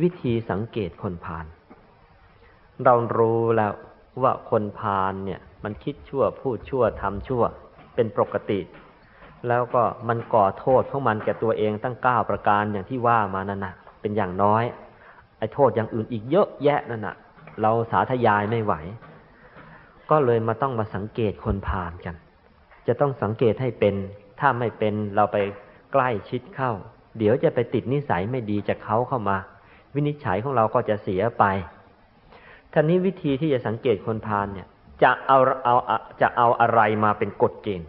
วิธีสังเกตคนพาลเรารู้แล้วว่าคนพาลเนี่ย มันคิดชั่วพูดชั่วทำชั่ว เป็นปกติ แล้วก็มันก่อโทษของมันแก่ตัวเองตั้งเก้าประการอย่างที่ว่ามานั่นนะเป็นอย่างน้อยไอ้โทษอย่างอื่นอีกเยอะแยะนั่นนะเราสาธยายไม่ไหว ก็เลยมาต้องมาสังเกตคนพาลกัน จะต้องสังเกตให้เป็น ถ้าไม่เป็นเราไปใกล้ชิดเข้า เดี๋ยวจะไปติดนิสัยไม่ดีจากเขาเข้ามา วินิจฉัยของเราก็จะเสียไปท่านี้วิธีที่จะสังเกตคนพาลเนี่ย จะเอาเอาจะเอาอะไรมาเป็นกฎเกณฑ์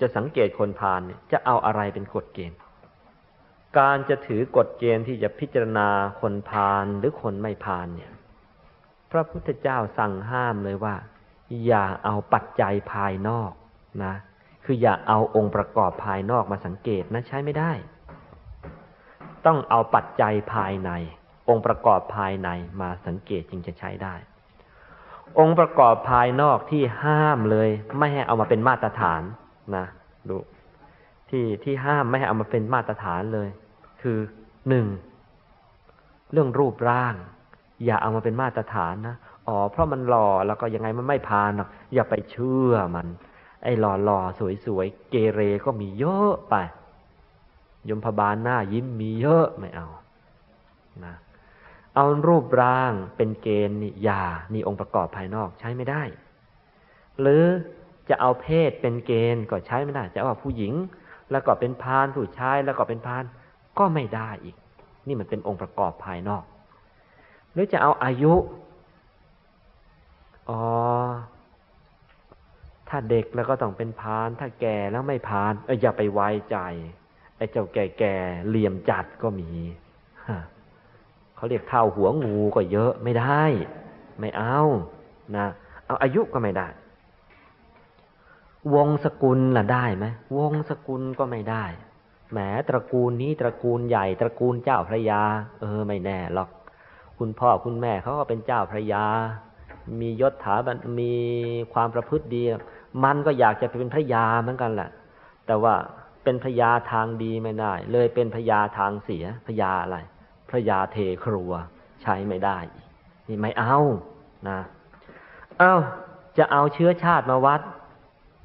จะสังเกตคนพาลเนี่ยจะเอาอะไรเป็นกฎเกณฑ์ การจะถือกฎเกณฑ์ที่จะพิจารณาคนพาลหรือคนไม่พาลเนี่ย พระพุทธเจ้าสั่งห้ามเลยว่า อย่าเอาปัจจัยภายนอกนะ คืออย่าเอาองค์ประกอบภายนอกมาสังเกตนะใช้ไม่ได้ ต้องเอาปัจจัยภายใน องค์ประกอบภายในมาสังเกตจึงจะใช้ได้ องค์ประกอบภายนอกที่ห้ามเลย ไม่ให้เอามาเป็นมาตรฐานนะดูที่ที่ห้ามไม่ให้เอามาเป็นมาตรฐานเลย คือหนึ่งเรื่องรูปร่าง อย่าเอามาเป็นมาตรฐานนะอ๋อเพราะมันหล่อแล้วก็ยังไงมันไม่พานหรอกอย่าไปเชื่อมัน ไอ้หล่อหล่อสวยสวยเกเรก็มีเยอะไป ยมพบาลหน้ายิ้มมีเยอะไม่เอานะเอารูปร่างเป็นเกณฑ์นี่อย่านี่องค์ประกอบภายนอกใช้ไม่ได้ หรือจะเอาเพศเป็นเกณฑ์ก็ใช้ไม่ได้ จะเอาผู้หญิง แล้วก็เป็นพานผู้ชายแล้วก็เป็นพานก็ไม่ได้อีก นี่มันเป็นองค์ประกอบภายนอก หรือจะเอาอายุอ๋อถ้าเด็กแล้วก็ต้องเป็นพาน ถ้าแก่แล้วไม่พานเอออย่าไปไว้ใจ ไอ้เจ้าแก่ๆเหลี่ยมจัดก็มีเขาเรียกเท่าหัวงูก็เยอะไม่ได้ ไม่เอานะเอาอายุก็ไม่ได้ วงสกุลล่ะได้ไหมวงสกุลก็ไม่ได้แหมตระกูลนี้ตระกูลใหญ่ตระกูลเจ้าพระยา เออไม่แน่หรอก คุณพ่อคุณแม่เขาก็เป็นเจ้าพระยา มียศถาบรรมีความประพฤติดี มันก็อยากจะเป็นพระยาเหมือนกันแหละแต่ว่า เป็นพระยาทางดีไม่ได้ เลยเป็นพระยาทางเสียพระยาอะไรพระยาเทครัวใช้ไม่ได้ นี่ไม่เอานะเอา้าจะเอาเชื้อชาติมาวัด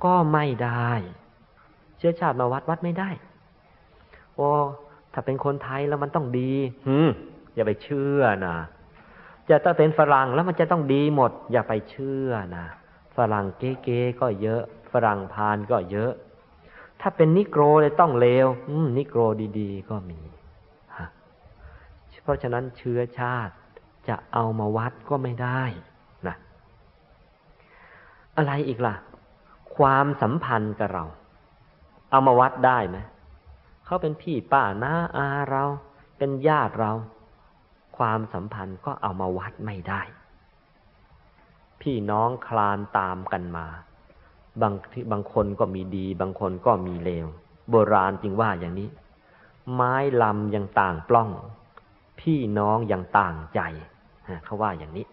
ก็ไม่ได้ เชื้อชาติมาวัดวัดไม่ได้โอ้ถ้าเป็นคนไทยแล้วมันต้องดีหืมอย่าไปเชื่อนะจะต้องเป็นฝรั่งแล้วมันจะต้องดีหมด อย่าไปเชื่อนะฝรั่งเก๊ๆก็เยอะ ฝรั่งพานก็เยอะ ถ้าเป็นนิโกรเลยต้องเลวอืนิโกรดีๆ ก็มี เพราะฉะนั้นเชื้อชาติจะเอามาวัดก็ไม่ได้นะอะไรอีกล่ะ ความสัมพันธ์กับเรา เอามาวัดได้ไหมเขาเป็นพี่ป้าน้าอาเรา เป็นญาติเรา ความสัมพันธ์ก็เอามาวัดไม่ได้ พี่น้องคลานตามกันมา บางที่บางคนก็มีดี บางคนก็มีเลว โบราณจริงว่าอย่างนี้ ไม้ลำยังต่างปล้อง พี่น้องอย่างต่างใจเขาว่าอย่างนี้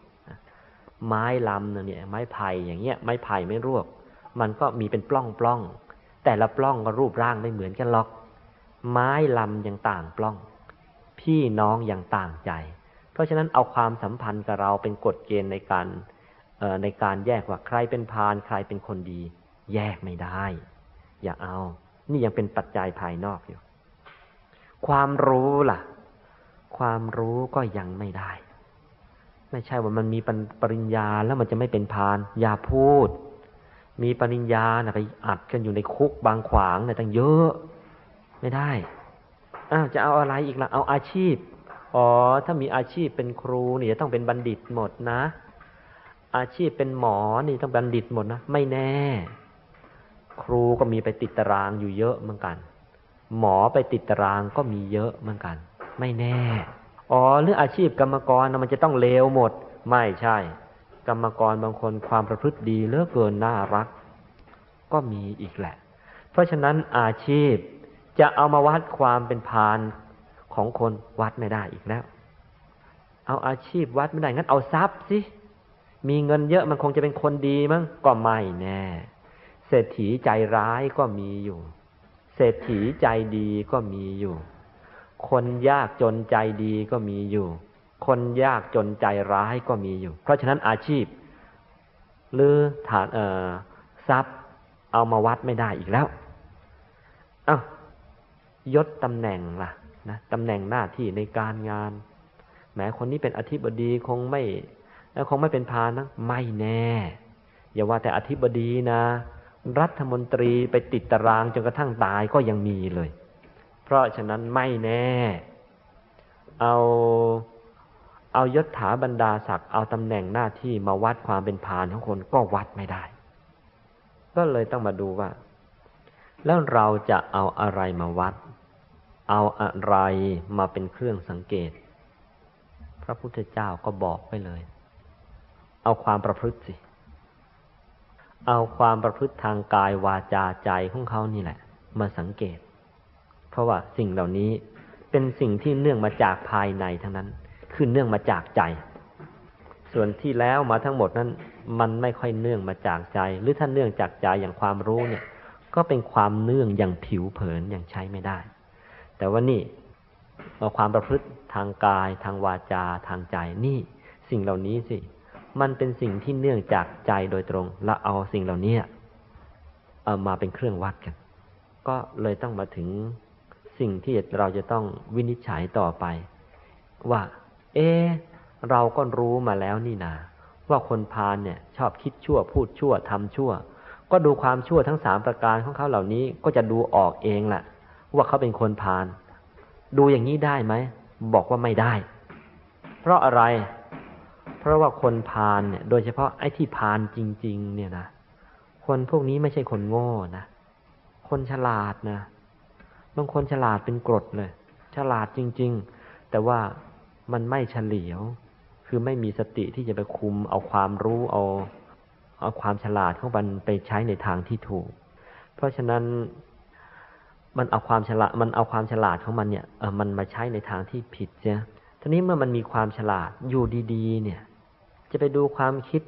ไม้ลำเนี่ย ไม้ไผ่อย่างเงี้ย ไม้ไผ่ไม่รวบ มันก็มีเป็นปล้องปล้อง แต่ละปล้องก็รูปร่างไม่เหมือนกันหรอก ไม้ลำยังต่างปล้อง พี่น้องอย่างต่างใจ เพราะฉะนั้นเอาความสัมพันธ์กับเราเป็นกฎเกณฑ์ในการ ในการแยกว่าใครเป็นพานใครเป็นคนดี แยกไม่ได้ อย่าเอา นี่ยังเป็นปัจจัยภายนอกอยู่ ความรู้ล่ะ ความรู้ก็ยังไม่ได้ ไม่ใช่ว่ามันมีปริญญาแล้วมันจะไม่เป็นพาน อย่าพูด มีปริญญานะไปอัดกันอยู่ในคุกบางขวางเนี่ยตั้งเยอะ ไม่ได้อ้าวจะเอาอะไรอีกละ่ะ เอาอาชีพ อ๋อ ถ้ามีอาชีพเป็นครูเนี่จะต้องเป็นบัณฑิตหมดนะ อาชีพเป็นหมอนี่ต้องบัณฑิตหมดนะ ไม่แน่ ครูก็มีไปติดตารางอยู่เยอะเหมือนกัน หมอไปติดตารางก็มีเยอะเหมือนกัน ไม่แน่ อ๋อเรื่ออาชีพกรรมกรมันจะต้องเลวหมด ไม่ใช่ กรรมกรบางคนความประพฤติดีเลือกเกินน่ารัก ก็มีอีกแหละ เพราะฉะนั้นอาชีพจะเอามาวัดความเป็นพานของคนวัดไม่ได้อีกแล้ว เอาอาชีพวัดไม่ได้งั้นเอาทรัพย์สิ มีเงินเยอะมันคงจะเป็นคนดีมั้งก็ไม่แน่ เศรษฐีใจร้ายก็มีอยู่ เศรษฐีใจดีก็มีอยู่ คนยากจนใจดีก็มีอยู่ คนยากจนใจร้ายก็มีอยู่ เพราะฉะนั้นอาชีพ หรือฐานเอ่อทรัพย์เอามาวัดไม่ได้อีกแล้วอ้าวยศตำแหน่งล่ะนะตำแหน่งหน้าที่ในการงานแม้คนนี้เป็นอธิบดีคงไม่ แล้วคงไม่เป็นพานะไม่แน่ อย่าว่าแต่อธิบดีนะ รัฐมนตรีไปติดตารางจนกระทั่งตายก็ยังมีเลย เพราะฉะนั้นไม่แน่ เอาเอายศถาบรรดาศักดิ์เอาตำแหน่งหน้าที่มาวัดความเป็นพานของคนก็วัดไม่ได้ ก็เลยต้องมาดูว่า แล้วเราจะเอาอะไรมาวัด เอาอะไรมาเป็นเครื่องสังเกต พระพุทธเจ้าก็บอกไปเลย เอาความประพฤติสิ เอาความประพฤติทางกายวาจาใจของเขานี่แหละ มาสังเกต เพราะว่าสิ่งเหล่านี้เป็นสิ่งที่เนื่องมาจากภายในทั้งนั้น คือเนื่องมาจากใจ ส่วนที่แล้วมาทั้งหมดนั้น มันไม่ค่อยเนื่องมาจากใจ หรือถ้าเนื่องจากใจอย่างความรู้เนี่ย ก็เป็นความเนื่องอย่างผิวเผินอย่างใช้ไม่ได้ แต่ว่านี่มาความประพฤติทางกาย ทางวาจาทางใจนี่ สิ่งเหล่านี้สิ มันเป็นสิ่งที่เนื่องจากใจโดยตรง และเอาสิ่งเหล่านี้เอามาเป็นเครื่องวัดกัน ก็เลยต้องมาถึงสิ่งที่เราจะต้องวินิจฉัยต่อไป ว่า เอ เราก็รู้มาแล้วนี่นา ว่าคนพาลเนี่ย ชอบคิดชั่วพูดชั่วทำชั่ว ก็ดูความชั่วทั้งสามประการของเขาเหล่านี้ก็จะดูออกเองแหละว่าเขาเป็นคนพาลดูอย่างนี้ได้ไหม บอกว่าไม่ได้ เพราะอะไร เพราะว่าคนพาลเนี่ย โดยเฉพาะไอ้ที่พาลจริง ๆ เนี่ยนะ คนพวกนี้ไม่ใช่คนโง่นะ คนฉลาดนะ บางคนฉลาดเป็นกรดเลย ฉลาดจริง ๆ แต่ว่ามันไม่เฉลียว คือไม่มีสติที่จะไปคุมเอาความรู้เอาเอาความฉลาดของมันไปใช้ในทางที่ถูก เพราะฉะนั้นมันเอาความฉลาด มันเอาความฉลาดของมันเนี่ยเออมันมาใช้ในทางที่ผิดเจ้ ทีนี้เมื่อมันมีความฉลาดอยู่ดีๆ เนี่ย จะไปดูความคิด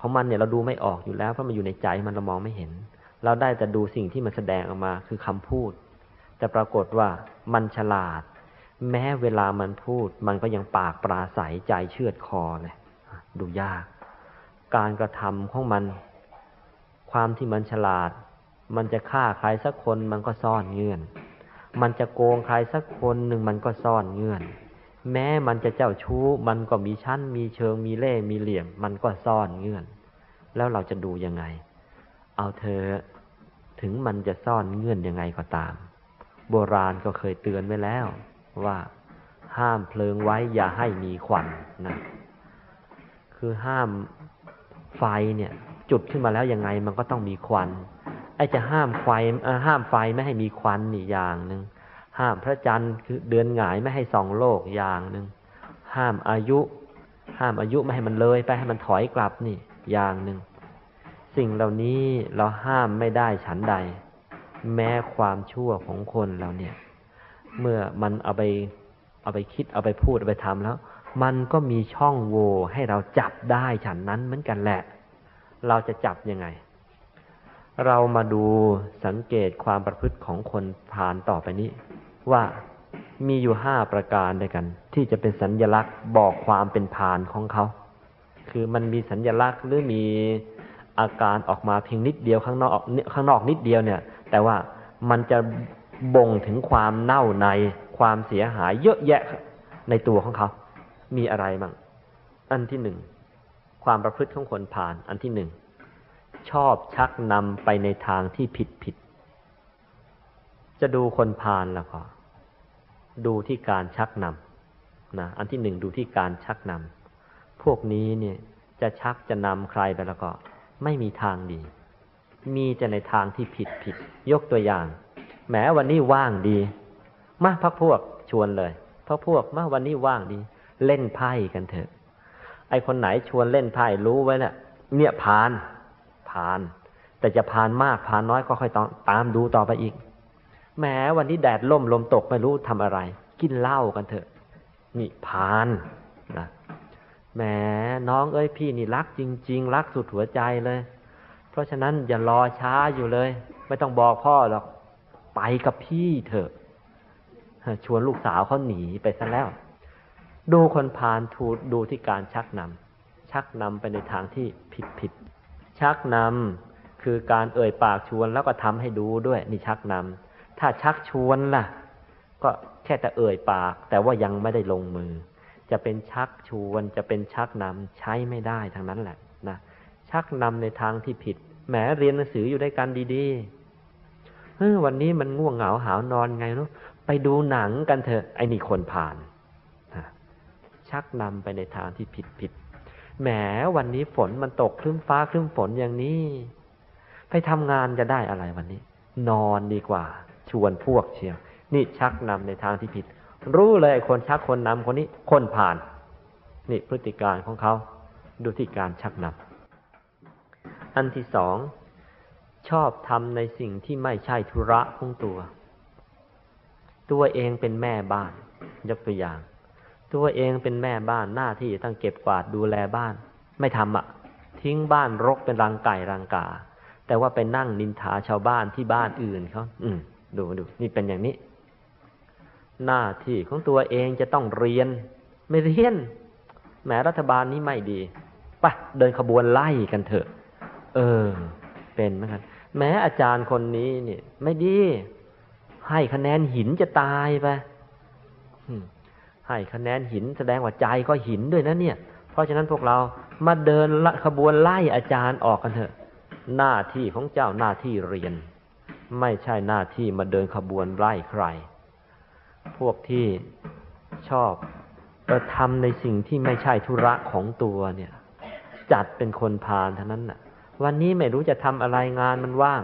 ของมันเนี่ยเราดูไม่ออกอยู่แล้วเพราะมันอยู่ในใจมันเรามองไม่เห็น เราได้แต่ดูสิ่งที่มันแสดงออกมาคือคำพูด แต่ปรากฏว่ามันฉลาด แม้เวลามันพูด มันก็ยังปากปราศัยใจเชือดคอเลยดูยาก การกระทำของมัน ความที่มันฉลาด มันจะฆ่าใครสักคนมันก็ซ่อนเงื่อน มันจะโกงใครสักคนหนึ่งมันก็ซ่อนเงื่อน แม้มันจะเจ้าชู้ มันก็มีชั้น มีเชิง มีเล่มีเหลี่ยม มันก็ซ่อนเงื่อน แล้วเราจะดูยังไง เอาเธอ ถึงมันจะซ่อนเงื่อนยังไงก็ตาม โบราณก็เคยเตือนไว้แล้ว ว่าห้ามเพลิงไว้อย่าให้มีควันนะ คือห้ามไฟเนี่ย จุดขึ้นมาแล้วยังไงมันก็ต้องมีควัน ไอ้จะห้ามไฟห้ามไฟไม่ให้มีควันนี่อย่างหนึ่ง ห้ามพระจันทร์คือเดือนหงายไม่ให้ส่องโลกอย่างหนึ่งห้ามอายุ ห้ามอายุไม่ให้มันเลยไปให้มันถอยกลับนี่อย่างหนึ่งสิ่งเหล่านี้เราห้ามไม่ได้ฉันใด แม้ความชั่วของคนเราเนี่ย เมื่อมันเอาไปเอาไปคิดเอาไปพูดเอาไปทำแล้ว มันก็มีช่องโหว่ให้เราจับได้ฉันนั้นเหมือนกันแหละ เราจะจับยังไง เรามาดูสังเกตความประพฤติของคนผ่านต่อไปนี้ ว่ามีอยู่ห้าประการด้วยกัน ที่จะเป็นสัญญลักษณ์บอกความเป็นพานของเขา คือมันมีสัญญลักษณ์หรือมีอาการออกมาเพียงนิดเดียวข้างนอกข้างนอกนิดเดียวเนี่ย แต่ว่ามันจะบ่งถึงความเน่าในความเสียหายเยอะแยะในตัวของเขา มีอะไรบ้างอันที่หนึ่งความประพฤติของคนผ่าน อันที่หนึ่งชอบชักนำไปในทางที่ผิดผิด จะดูคนผ่านแล้วก็ ดูที่การชักนำนะอันที่หนึ่งดูที่การชักนำพวกนี้เนี่ยจะชักจะนำใครไปแล้วก็ ไม่มีทางดี มีจะในทางที่ผิดผิด ยกตัวอย่างแหมวันนี้ว่างดี มาพักพวกชวนเลยพักพวกมาวันนี้ว่างดี เล่นไพ่กันเถอะ ไอคนไหนชวนเล่นไพ่รู้ไว้เนี่ยเนี่ยพานพาน แต่จะพานมากพานน้อยก็ค่อยตตามดูต่อไปอีก แหมวันนี้แดดล่มลมตกไม่รู้ทำอะไร กินเหล้ากันเถอะ นี่พานนะแหมน้องเอ้ยพี่นี่รักจริง ๆ รักสุดหัวใจเลย เพราะฉะนั้นอย่ารอช้าอยู่เลย ไม่ต้องบอกพ่อหรอกไปกับพี่เถอะชวนลูกสาวเขาหนีไปซะแล้ว ดูคนพาลทูดูที่การชักนำชักนำไปในทางที่ผิดผิดชักนำคือการเอ่ยปากชวนแล้วก็ทำให้ดูด้วย นี่ชักนำ ถ้าชักชวนล่ะ ก็แค่แต่เอ่ยปาก แต่ว่ายังไม่ได้ลงมือ จะเป็นชักชวนจะเป็นชักนำใช้ไม่ได้ทั้งนั้นแหละนะชักนำในทางที่ผิดแหมเรียนหนังสืออยู่ด้วยกันดีๆเฮ้วันนี้มันง่วงเหงาหาวนอนไงเนาะไปดูหนังกันเถอะไอ้นี่คนผ่านชักนำไปในทางที่ผิดผิดแหมวันนี้ฝนมันตกครึ้มฟ้าครึ้มฝนอย่างนี้ ไปทำงานจะได้อะไรวันนี้ นอนดีกว่า ชวนพวกเชียวนี่ชักนำในทางที่ผิด รู้เลยคนชักคนนำคนนี้คนผ่าน นี่พฤติการของเขาดูที่การชักนำอันที่สองชอบทำในสิ่งที่ไม่ใช่ธุระของตัว ตัวเองเป็นแม่บ้าน ยกตัวอย่าง ตัวเองเป็นแม่บ้านหน้าที่ต้องเก็บกวาดดูแลบ้าน ไม่ทำอะ ทิ้งบ้านรกเป็นรังไก่รังกา แต่ว่าไปนั่งนินทาชาวบ้านที่บ้านอื่นเขาอืม ดูมาดู นี่เป็นอย่างนี้ หน้าที่ของตัวเองจะต้องเรียน ไม่เรียนแหมรัฐบาลนี้ไม่ดีปะเดินขบวนไล่กันเถอะ เออ เป็นเหมือนกันแม้อาจารย์คนนี้เนี่ย ไม่ดี ให้คะแนนหินจะตายไปให้คะแนนหินแสดงว่าใจก็หินด้วยนะเนี่ย เพราะฉะนั้นพวกเรามาเดินขบวนไล่อาจารย์ออกกันเถอะ หน้าที่ของเจ้าหน้าที่เรียน ไม่ใช่หน้าที่มาเดินขบวนไล่ใคร พวกที่ชอบประทำในสิ่งที่ไม่ใช่ธุระของตัวเนี่ย จัดเป็นคนพาลเท่านั้นน่ะ วันนี้ไม่รู้จะทำอะไรงานมันว่าง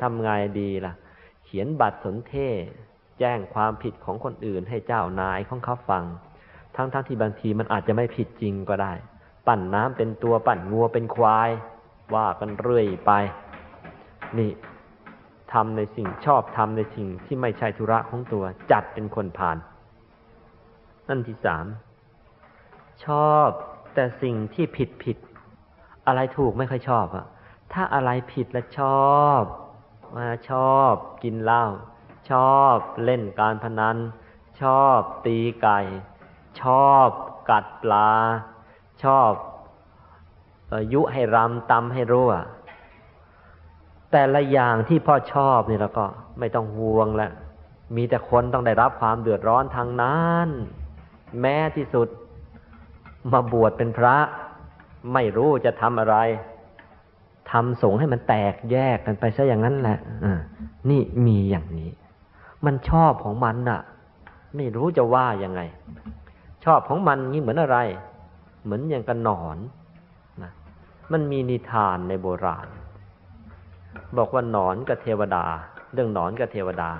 ทำไงดีล่ะ เขียนบัตรสนเทศ แจ้งความผิดของคนอื่นให้เจ้านายของเขาฟัง ทั้งๆทที่บางทีมันอาจจะไม่ผิดจริงก็ได้ ปั่นน้ำเป็นตัวปั่นงัวเป็นควาย ว่ากันเรื่อยไป นี่ ทำในสิ่งชอบทำในสิ่งที่ไม่ใช่ธุระของตัว จัดเป็นคนผ่าน นั่นที่สามชอบแต่สิ่งที่ผิดผิด อะไรถูกไม่ค่อยชอบอะถ้าอะไรผิดแล้วชอบมาชอบกินเหล้าชอบเล่นการพนัน ชอบตีไก่ ชอบกัดปลา ชอบยุให้รำตำให้รั่ว แต่ละอย่างที่พ่อชอบนี่แล้วก็ไม่ต้องห่วงแล้วมีแต่คนต้องได้รับความเดือดร้อนทางนั้นแม้ที่สุดมาบวชเป็นพระ ไม่รู้จะทำอะไรทำสงให้มันแตกแยกกันไปซะอย่างนั้นแหละนี่มีอย่างนี้ มันชอบของมันน่ะ ไม่รู้จะว่ายังไง ชอบของมันนี่เหมือนอะไร เหมือนอย่างกันหนอนนะมันมีนิทานในโบราณ บอกว่าหนอนกับเทวดา เรื่องหนอนกับเทวดา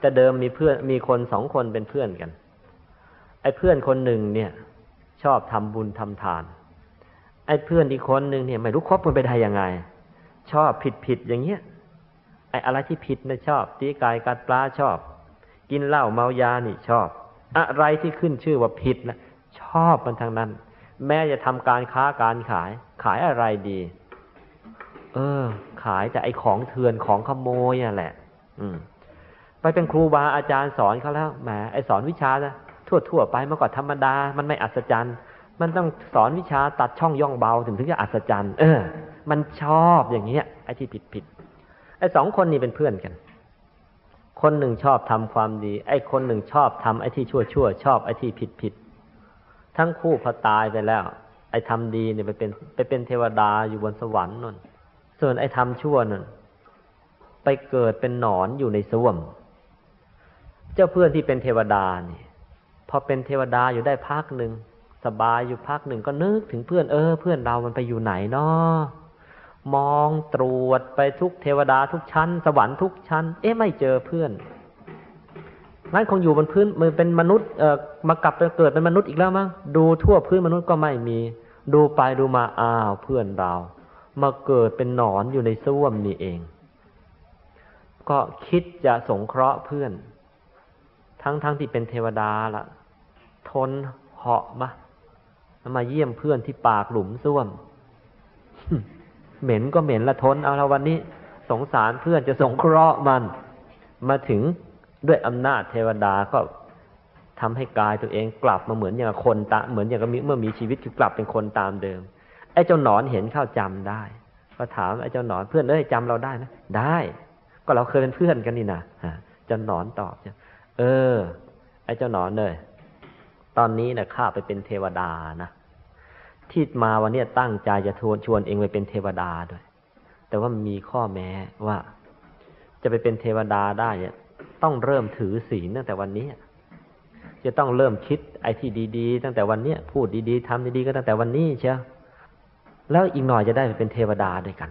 แต่เดิมมีเพื่อนมีคนสองคนเป็นเพื่อนกัน ไอ้เพื่อนคนหนึ่งเนี่ย ชอบทำบุญทำทาน ไอ้เพื่อนอีกคนหนึ่งเนี่ย ไม่รู้คบกันไปได้ยังไง ชอบผิดผิดอย่างเงี้ยไอ้อะไรที่ผิดนะชอบตีกายกัดปลาชอบ กินเหล้าเมายานี่ชอบ อะไรที่ขึ้นชื่อว่าผิดนะชอบมันทางนั้น แม้จะทำการค้าการขาย ขายอะไรดี เออ ขายแต่ไอของเถื่อนของขโมยอะแหละ อืม ไปเป็นครูบาอาจารย์สอนเขาแล้วแหมไอสอนวิชานะทั่วทั่วไปเมื่อก่อนธรรมดา มันไม่อัศจรรย์ มันต้องสอนวิชาตัดช่องย่องเบาถึงถึงจะอัศจรรย์ เออ มันชอบอย่างเงี้ยไอที่ผิดผิดไอสองคนนี้เป็นเพื่อนกัน คนหนึ่งชอบทำความดี ไอคนหนึ่งชอบทำไอที่ชั่วชั่วชอบไอที่ผิดผิดทั้งคู่พอตายไปแล้ว ไอ้ทำดีเนี่ยไปเป็นไปเป็นเทวดาอยู่บนสวรรค์นน ส่วนไอ้ทำชั่วนั่นไปเกิดเป็นหนอนอยู่ในสวม เจ้าเพื่อนที่เป็นเทวดาเนี่ยพอเป็นเทวดาอยู่ได้พักหนึ่งสบายอยู่พักหนึ่งก็นึกถึงเพื่อนเออ เพื่อนเรามันไปอยู่ไหนเนาะมองตรวจไปทุกเทวดาทุกชั้น สวรรค์ทุกชั้น เอ๊ะไม่เจอเพื่อนงั้นคงอยู่บนพื้นมันเป็นมนุษย์เอ่อมากลับไปเกิดเป็นมนุษย์อีกแล้วมั้งดูทั่วพื้นมนุษย์ก็ไม่มี ดูไปดูมาอ้าวเพื่อนเรา มาเกิดเป็นหนอนอยู่ในส้วมนี่เอง ก็คิดจะสงเคราะห์เพื่อน ทั้งๆทที่เป็นเทวดาละทนเหาะมามาเยี่ยมเพื่อนที่ปากหลุมส้วม เหม็นก็เหม็นละทนเอาละวันนี้ สงสารเพื่อนจะสงเคราะห์มัน มาถึงด้วยอำนาจเทวดาก็ทำให้กายตัวเองกลับมาเหมือนอย่างคนตาเหมือนอย่างเมื่อมีชีวิตคือกลับเป็นคนตามเดิม ไอ้เจ้าหนอนเห็นเข้าจำได้ ก็ถามไอ้เจ้าหนอนเพื่อนเอ้ยจำเราได้ไหมได้ ก็เราเคยเป็นเพื่อนกันนี่นะเจ้าหนอนตอบเออ ไอ้เจ้าหนอนเลยตอนนี้นะข้าไปเป็นเทวดานะที่มาวันนี้ตั้งใจจะชวนชวนเองไปเป็นเทวดาด้วย แต่ว่ามีข้อแม้ว่า จะไปเป็นเทวดาได้เนี่ยต้องเริ่มถือศีลตั้งแต่วันนี้ จะต้องเริ่มคิดไอ้ที่ดี ๆ ตั้งแต่วันนี้พูดดีๆทำดีๆก็ตั้งแต่วันนี้เชียว แล้วอีกหน่อยจะได้เป็นเทวดาด้วยกัน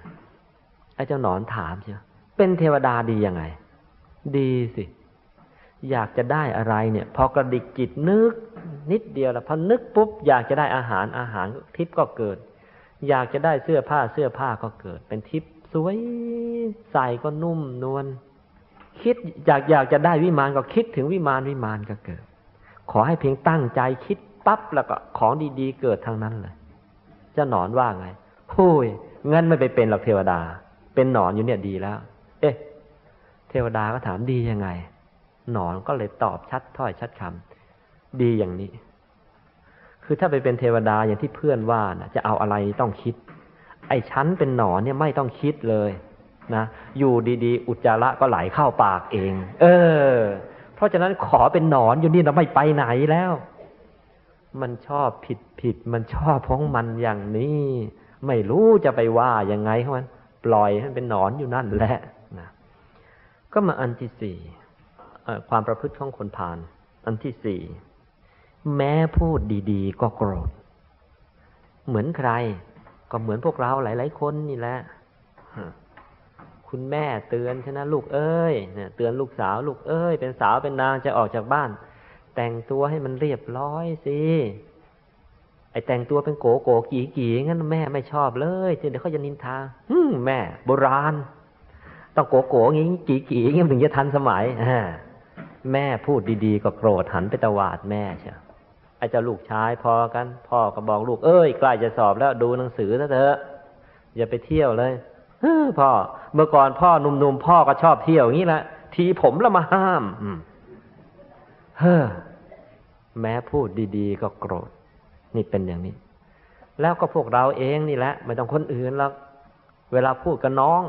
ไอ้เจ้าหนอนถามเชียวเป็นเทวดาดียังไง ดีสิ อยากจะได้อะไรเนี่ย พอกระดิกจิตนึก นิดเดียวแล้วพอนึกปุ๊บอยากจะได้อาหารอาหารทิพย์ก็เกิด อยากจะได้เสื้อผ้าเสื้อผ้าก็เกิด เป็นทิพย์สวยใส่ก็นุ่มนวลคิดอยากอยากจะได้วิมานก็คิดถึงวิมานวิมานก็เกิด ขอให้เพียงตั้งใจคิดปั๊บแล้วก็ของดี ๆ เกิดทางนั้นเลย จะหนอนว่าไงหุยงั้นไม่ไปเป็นหรอกเทวดา เป็นหนอนอยู่เนี่ยดีแล้ว เอ๊ะ เทวดาก็ถามดียังไง หนอนก็เลยตอบชัดถ้อยชัดคำดีอย่างนี้ คือถ้าไปเป็นเทวดาอย่างที่เพื่อนว่านะจะเอาอะไรต้องคิด ไอ้ชั้นเป็นหนอนเนี่ยไม่ต้องคิดเลยนะอยู่ดีๆ อุจจาระก็ไหลเข้าปากเอง เออ เพราะฉะนั้นขอเป็นหนอนอยู่นี่เราไม่ไปไหนแล้ว มันชอบผิดผิด มันชอบพ้องมันอย่างนี้ ไม่รู้จะไปว่ายังไงเขามัน ปล่อยให้เป็นหนอนอยู่นั่นแหละนะก็มาอันที่สี่ความประพฤติของคนผ่าน อันที่สี่แม้พูดดีๆ ก็โกรธ เหมือนใคร ก็เหมือนพวกเราหลาย ๆ คนนี่แหละคุณแม่เตือนชนะลูกเอ้ยเนี่ยเตือนลูกสาว ลูกเอ้ย เป็นสาวเป็นนางจะออกจากบ้าน แต่งตัวให้มันเรียบร้อยสิไอแต่งตัวเป็นโกโกกี่กี่งั้นแม่ไม่ชอบเลยเดี๋ยวเขาจะนินทาฮึแม่ โบราณ ต้องโกโกงี้กี่กี่งี้ถึงจะทันสมัยแม่พูดดีๆ ก็โกรธหันไปตวาดแม่เชียวไอเจ้าลูกชายพอกัน พ่อก็บอกลูกเอ้ยใกล้จะสอบแล้วดูหนังสือซะเถอะอย่าไปเที่ยวเลยพ่อเมื่อก่อนพ่อหนุ่มๆพ่อก็ชอบเที่ยวอย่างนี้แหละทีผมละมาห้าม เฮ้อแม้พูดดีๆ ก็โกรธ นี่เป็นอย่างนี้ แล้วก็พวกเราเองนี่แหละ ไม่ต้องคนอื่นแล้วเวลาพูดกับน้อง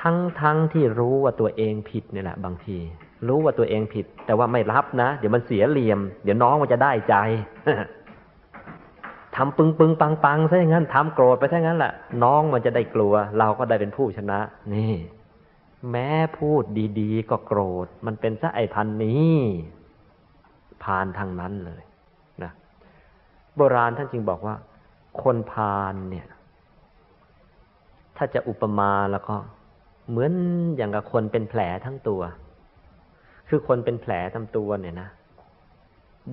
ทั้งทั้งที่รู้ว่าตัวเองผิดนี่แหละ บางที รู้ว่าตัวเองผิด แต่ว่าไม่รับนะ เดี๋ยวมันเสียเหลี่ยม เดี๋ยวน้องมันจะได้ใจทำปึงปึงปังปังซะอย่างนั้นทำโกรธไปซะอย่างนั้นแหละน้องมันจะได้กลัว เราก็ได้เป็นผู้ชนะ นี่ แม้พูดดีๆ ก็โกรธ มันเป็นซะไอพันนี้ พานทางนั้นเลยนะโบราณท่านจึงบอกว่า คนพานเนี่ย ถ้าจะอุปมาแล้วก็ เหมือนอย่างกับคนเป็นแผลทั้งตัว คือคนเป็นแผลทั้งตัวเนี่ยนะ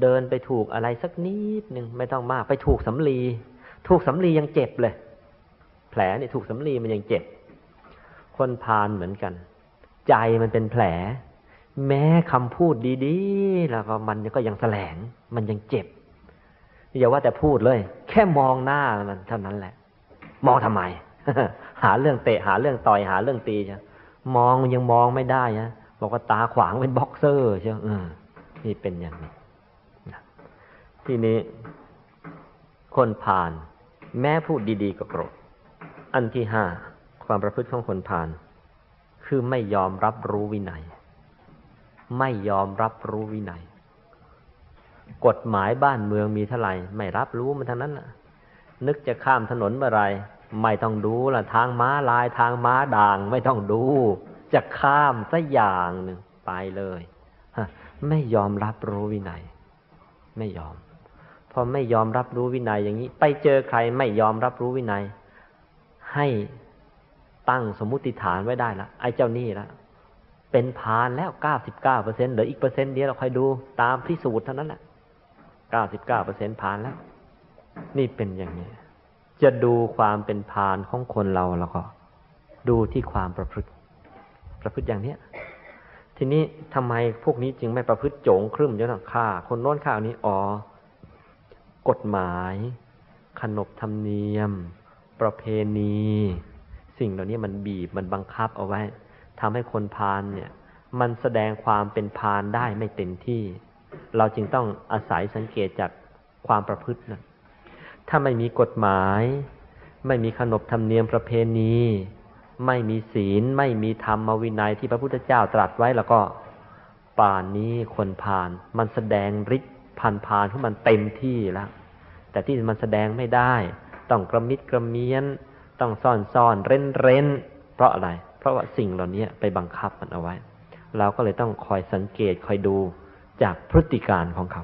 เดินไปถูกอะไรสักนิดหนึ่งไม่ต้องมาก ไปถูกสำลี ถูกสำลียังเจ็บเลย แผลเนี่ยถูกสำลีมันยังเจ็บ คนพานเหมือนกัน ใจมันเป็นแผล แม้คำพูดดีๆ แล้วก็มันก็ยังแสลง มันยังเจ็บอย่าว่าแต่พูดเลย แค่มองหน้ามันเท่านั้นแหละ มองทำไม หาเรื่องเตะหาเรื่องต่อยหาเรื่องตีใช่มองมันยังมองไม่ได้นะบอกว่าตาขวางเป็นบ็อกเซอร์ใช่ไหมนี่เป็นอย่างนี้ทีนี้ คนผ่าน แม้พูดดี ๆ ก็โกรธอันที่ห้า ความประพฤติของคนผ่านคือไม่ยอมรับรู้วินัย ไม่ยอมรับรู้วินัย กฎหมายบ้านเมืองมีเท่าไหร่ไม่รับรู้มันทั้งนั้นนึกจะข้ามถนนเมื่อไรไม่ต้องดูละทางม้าลายทางม้าด่าง ไม่ต้องดู จะข้ามสักอย่างหนึ่งไปเลยไม่ยอมรับรู้วินัย ไม่ยอมพอไม่ยอมรับรู้วินัยอย่างนี้ ไปเจอใครไม่ยอมรับรู้วินัย ให้ ตั้งสมมุติฐานไว้ได้ละไอ้เจ้านี่ละเป็นพานแล้วเก้าสิบเก้าเปอร์เซ็นเหลืออีกเปอร์เซ็นต์เดียวเราคอยดูตามพิสูจน์เท่านั้นแหละเก้าสิบเก้าเปอร์เซ็นต์พานแล้ว นี่เป็นอย่างนี้ จะดูความเป็นพานของคนเราแล้วก็ ดูที่ความประพฤติ ประพฤติอย่างเนี้ย ทีนี้ทำไมพวกนี้จึงไม่ประพฤติโจงครึ่มจนฆ่า คนโน้นฆ่านี้อ๋อกฎหมาย ขนบธรรมเนียม ประเพณี สิ่งเหล่านี้มันบีบมันบังคับเอาไว้ทำให้คนพานเนี่ย มันแสดงความเป็นพานได้ไม่เต็มที่ เราจึงต้องอาศัยสังเกตจากความประพฤตินะถ้าไม่มีกฎหมาย ไม่มีขนบธรรมเนียมประเพณี ไม่มีศีล ไม่มีธรรมวินัยที่พระพุทธเจ้าตรัสไว้แล้วก็ป่านนี้คนพานมันแสดงฤทธิ์พันพานของมันเต็มที่แล้วแต่ที่มันแสดงไม่ได้ ต้องกระมิดกระเมียน ต้องซ่อนซ่อนเร้นเร้นเพราะอะไร เพราะว่าสิ่งเหล่านี้ไปบังคับมันเอาไว้ เราก็เลยต้องคอยสังเกตคอยดูจากพฤติการของเขา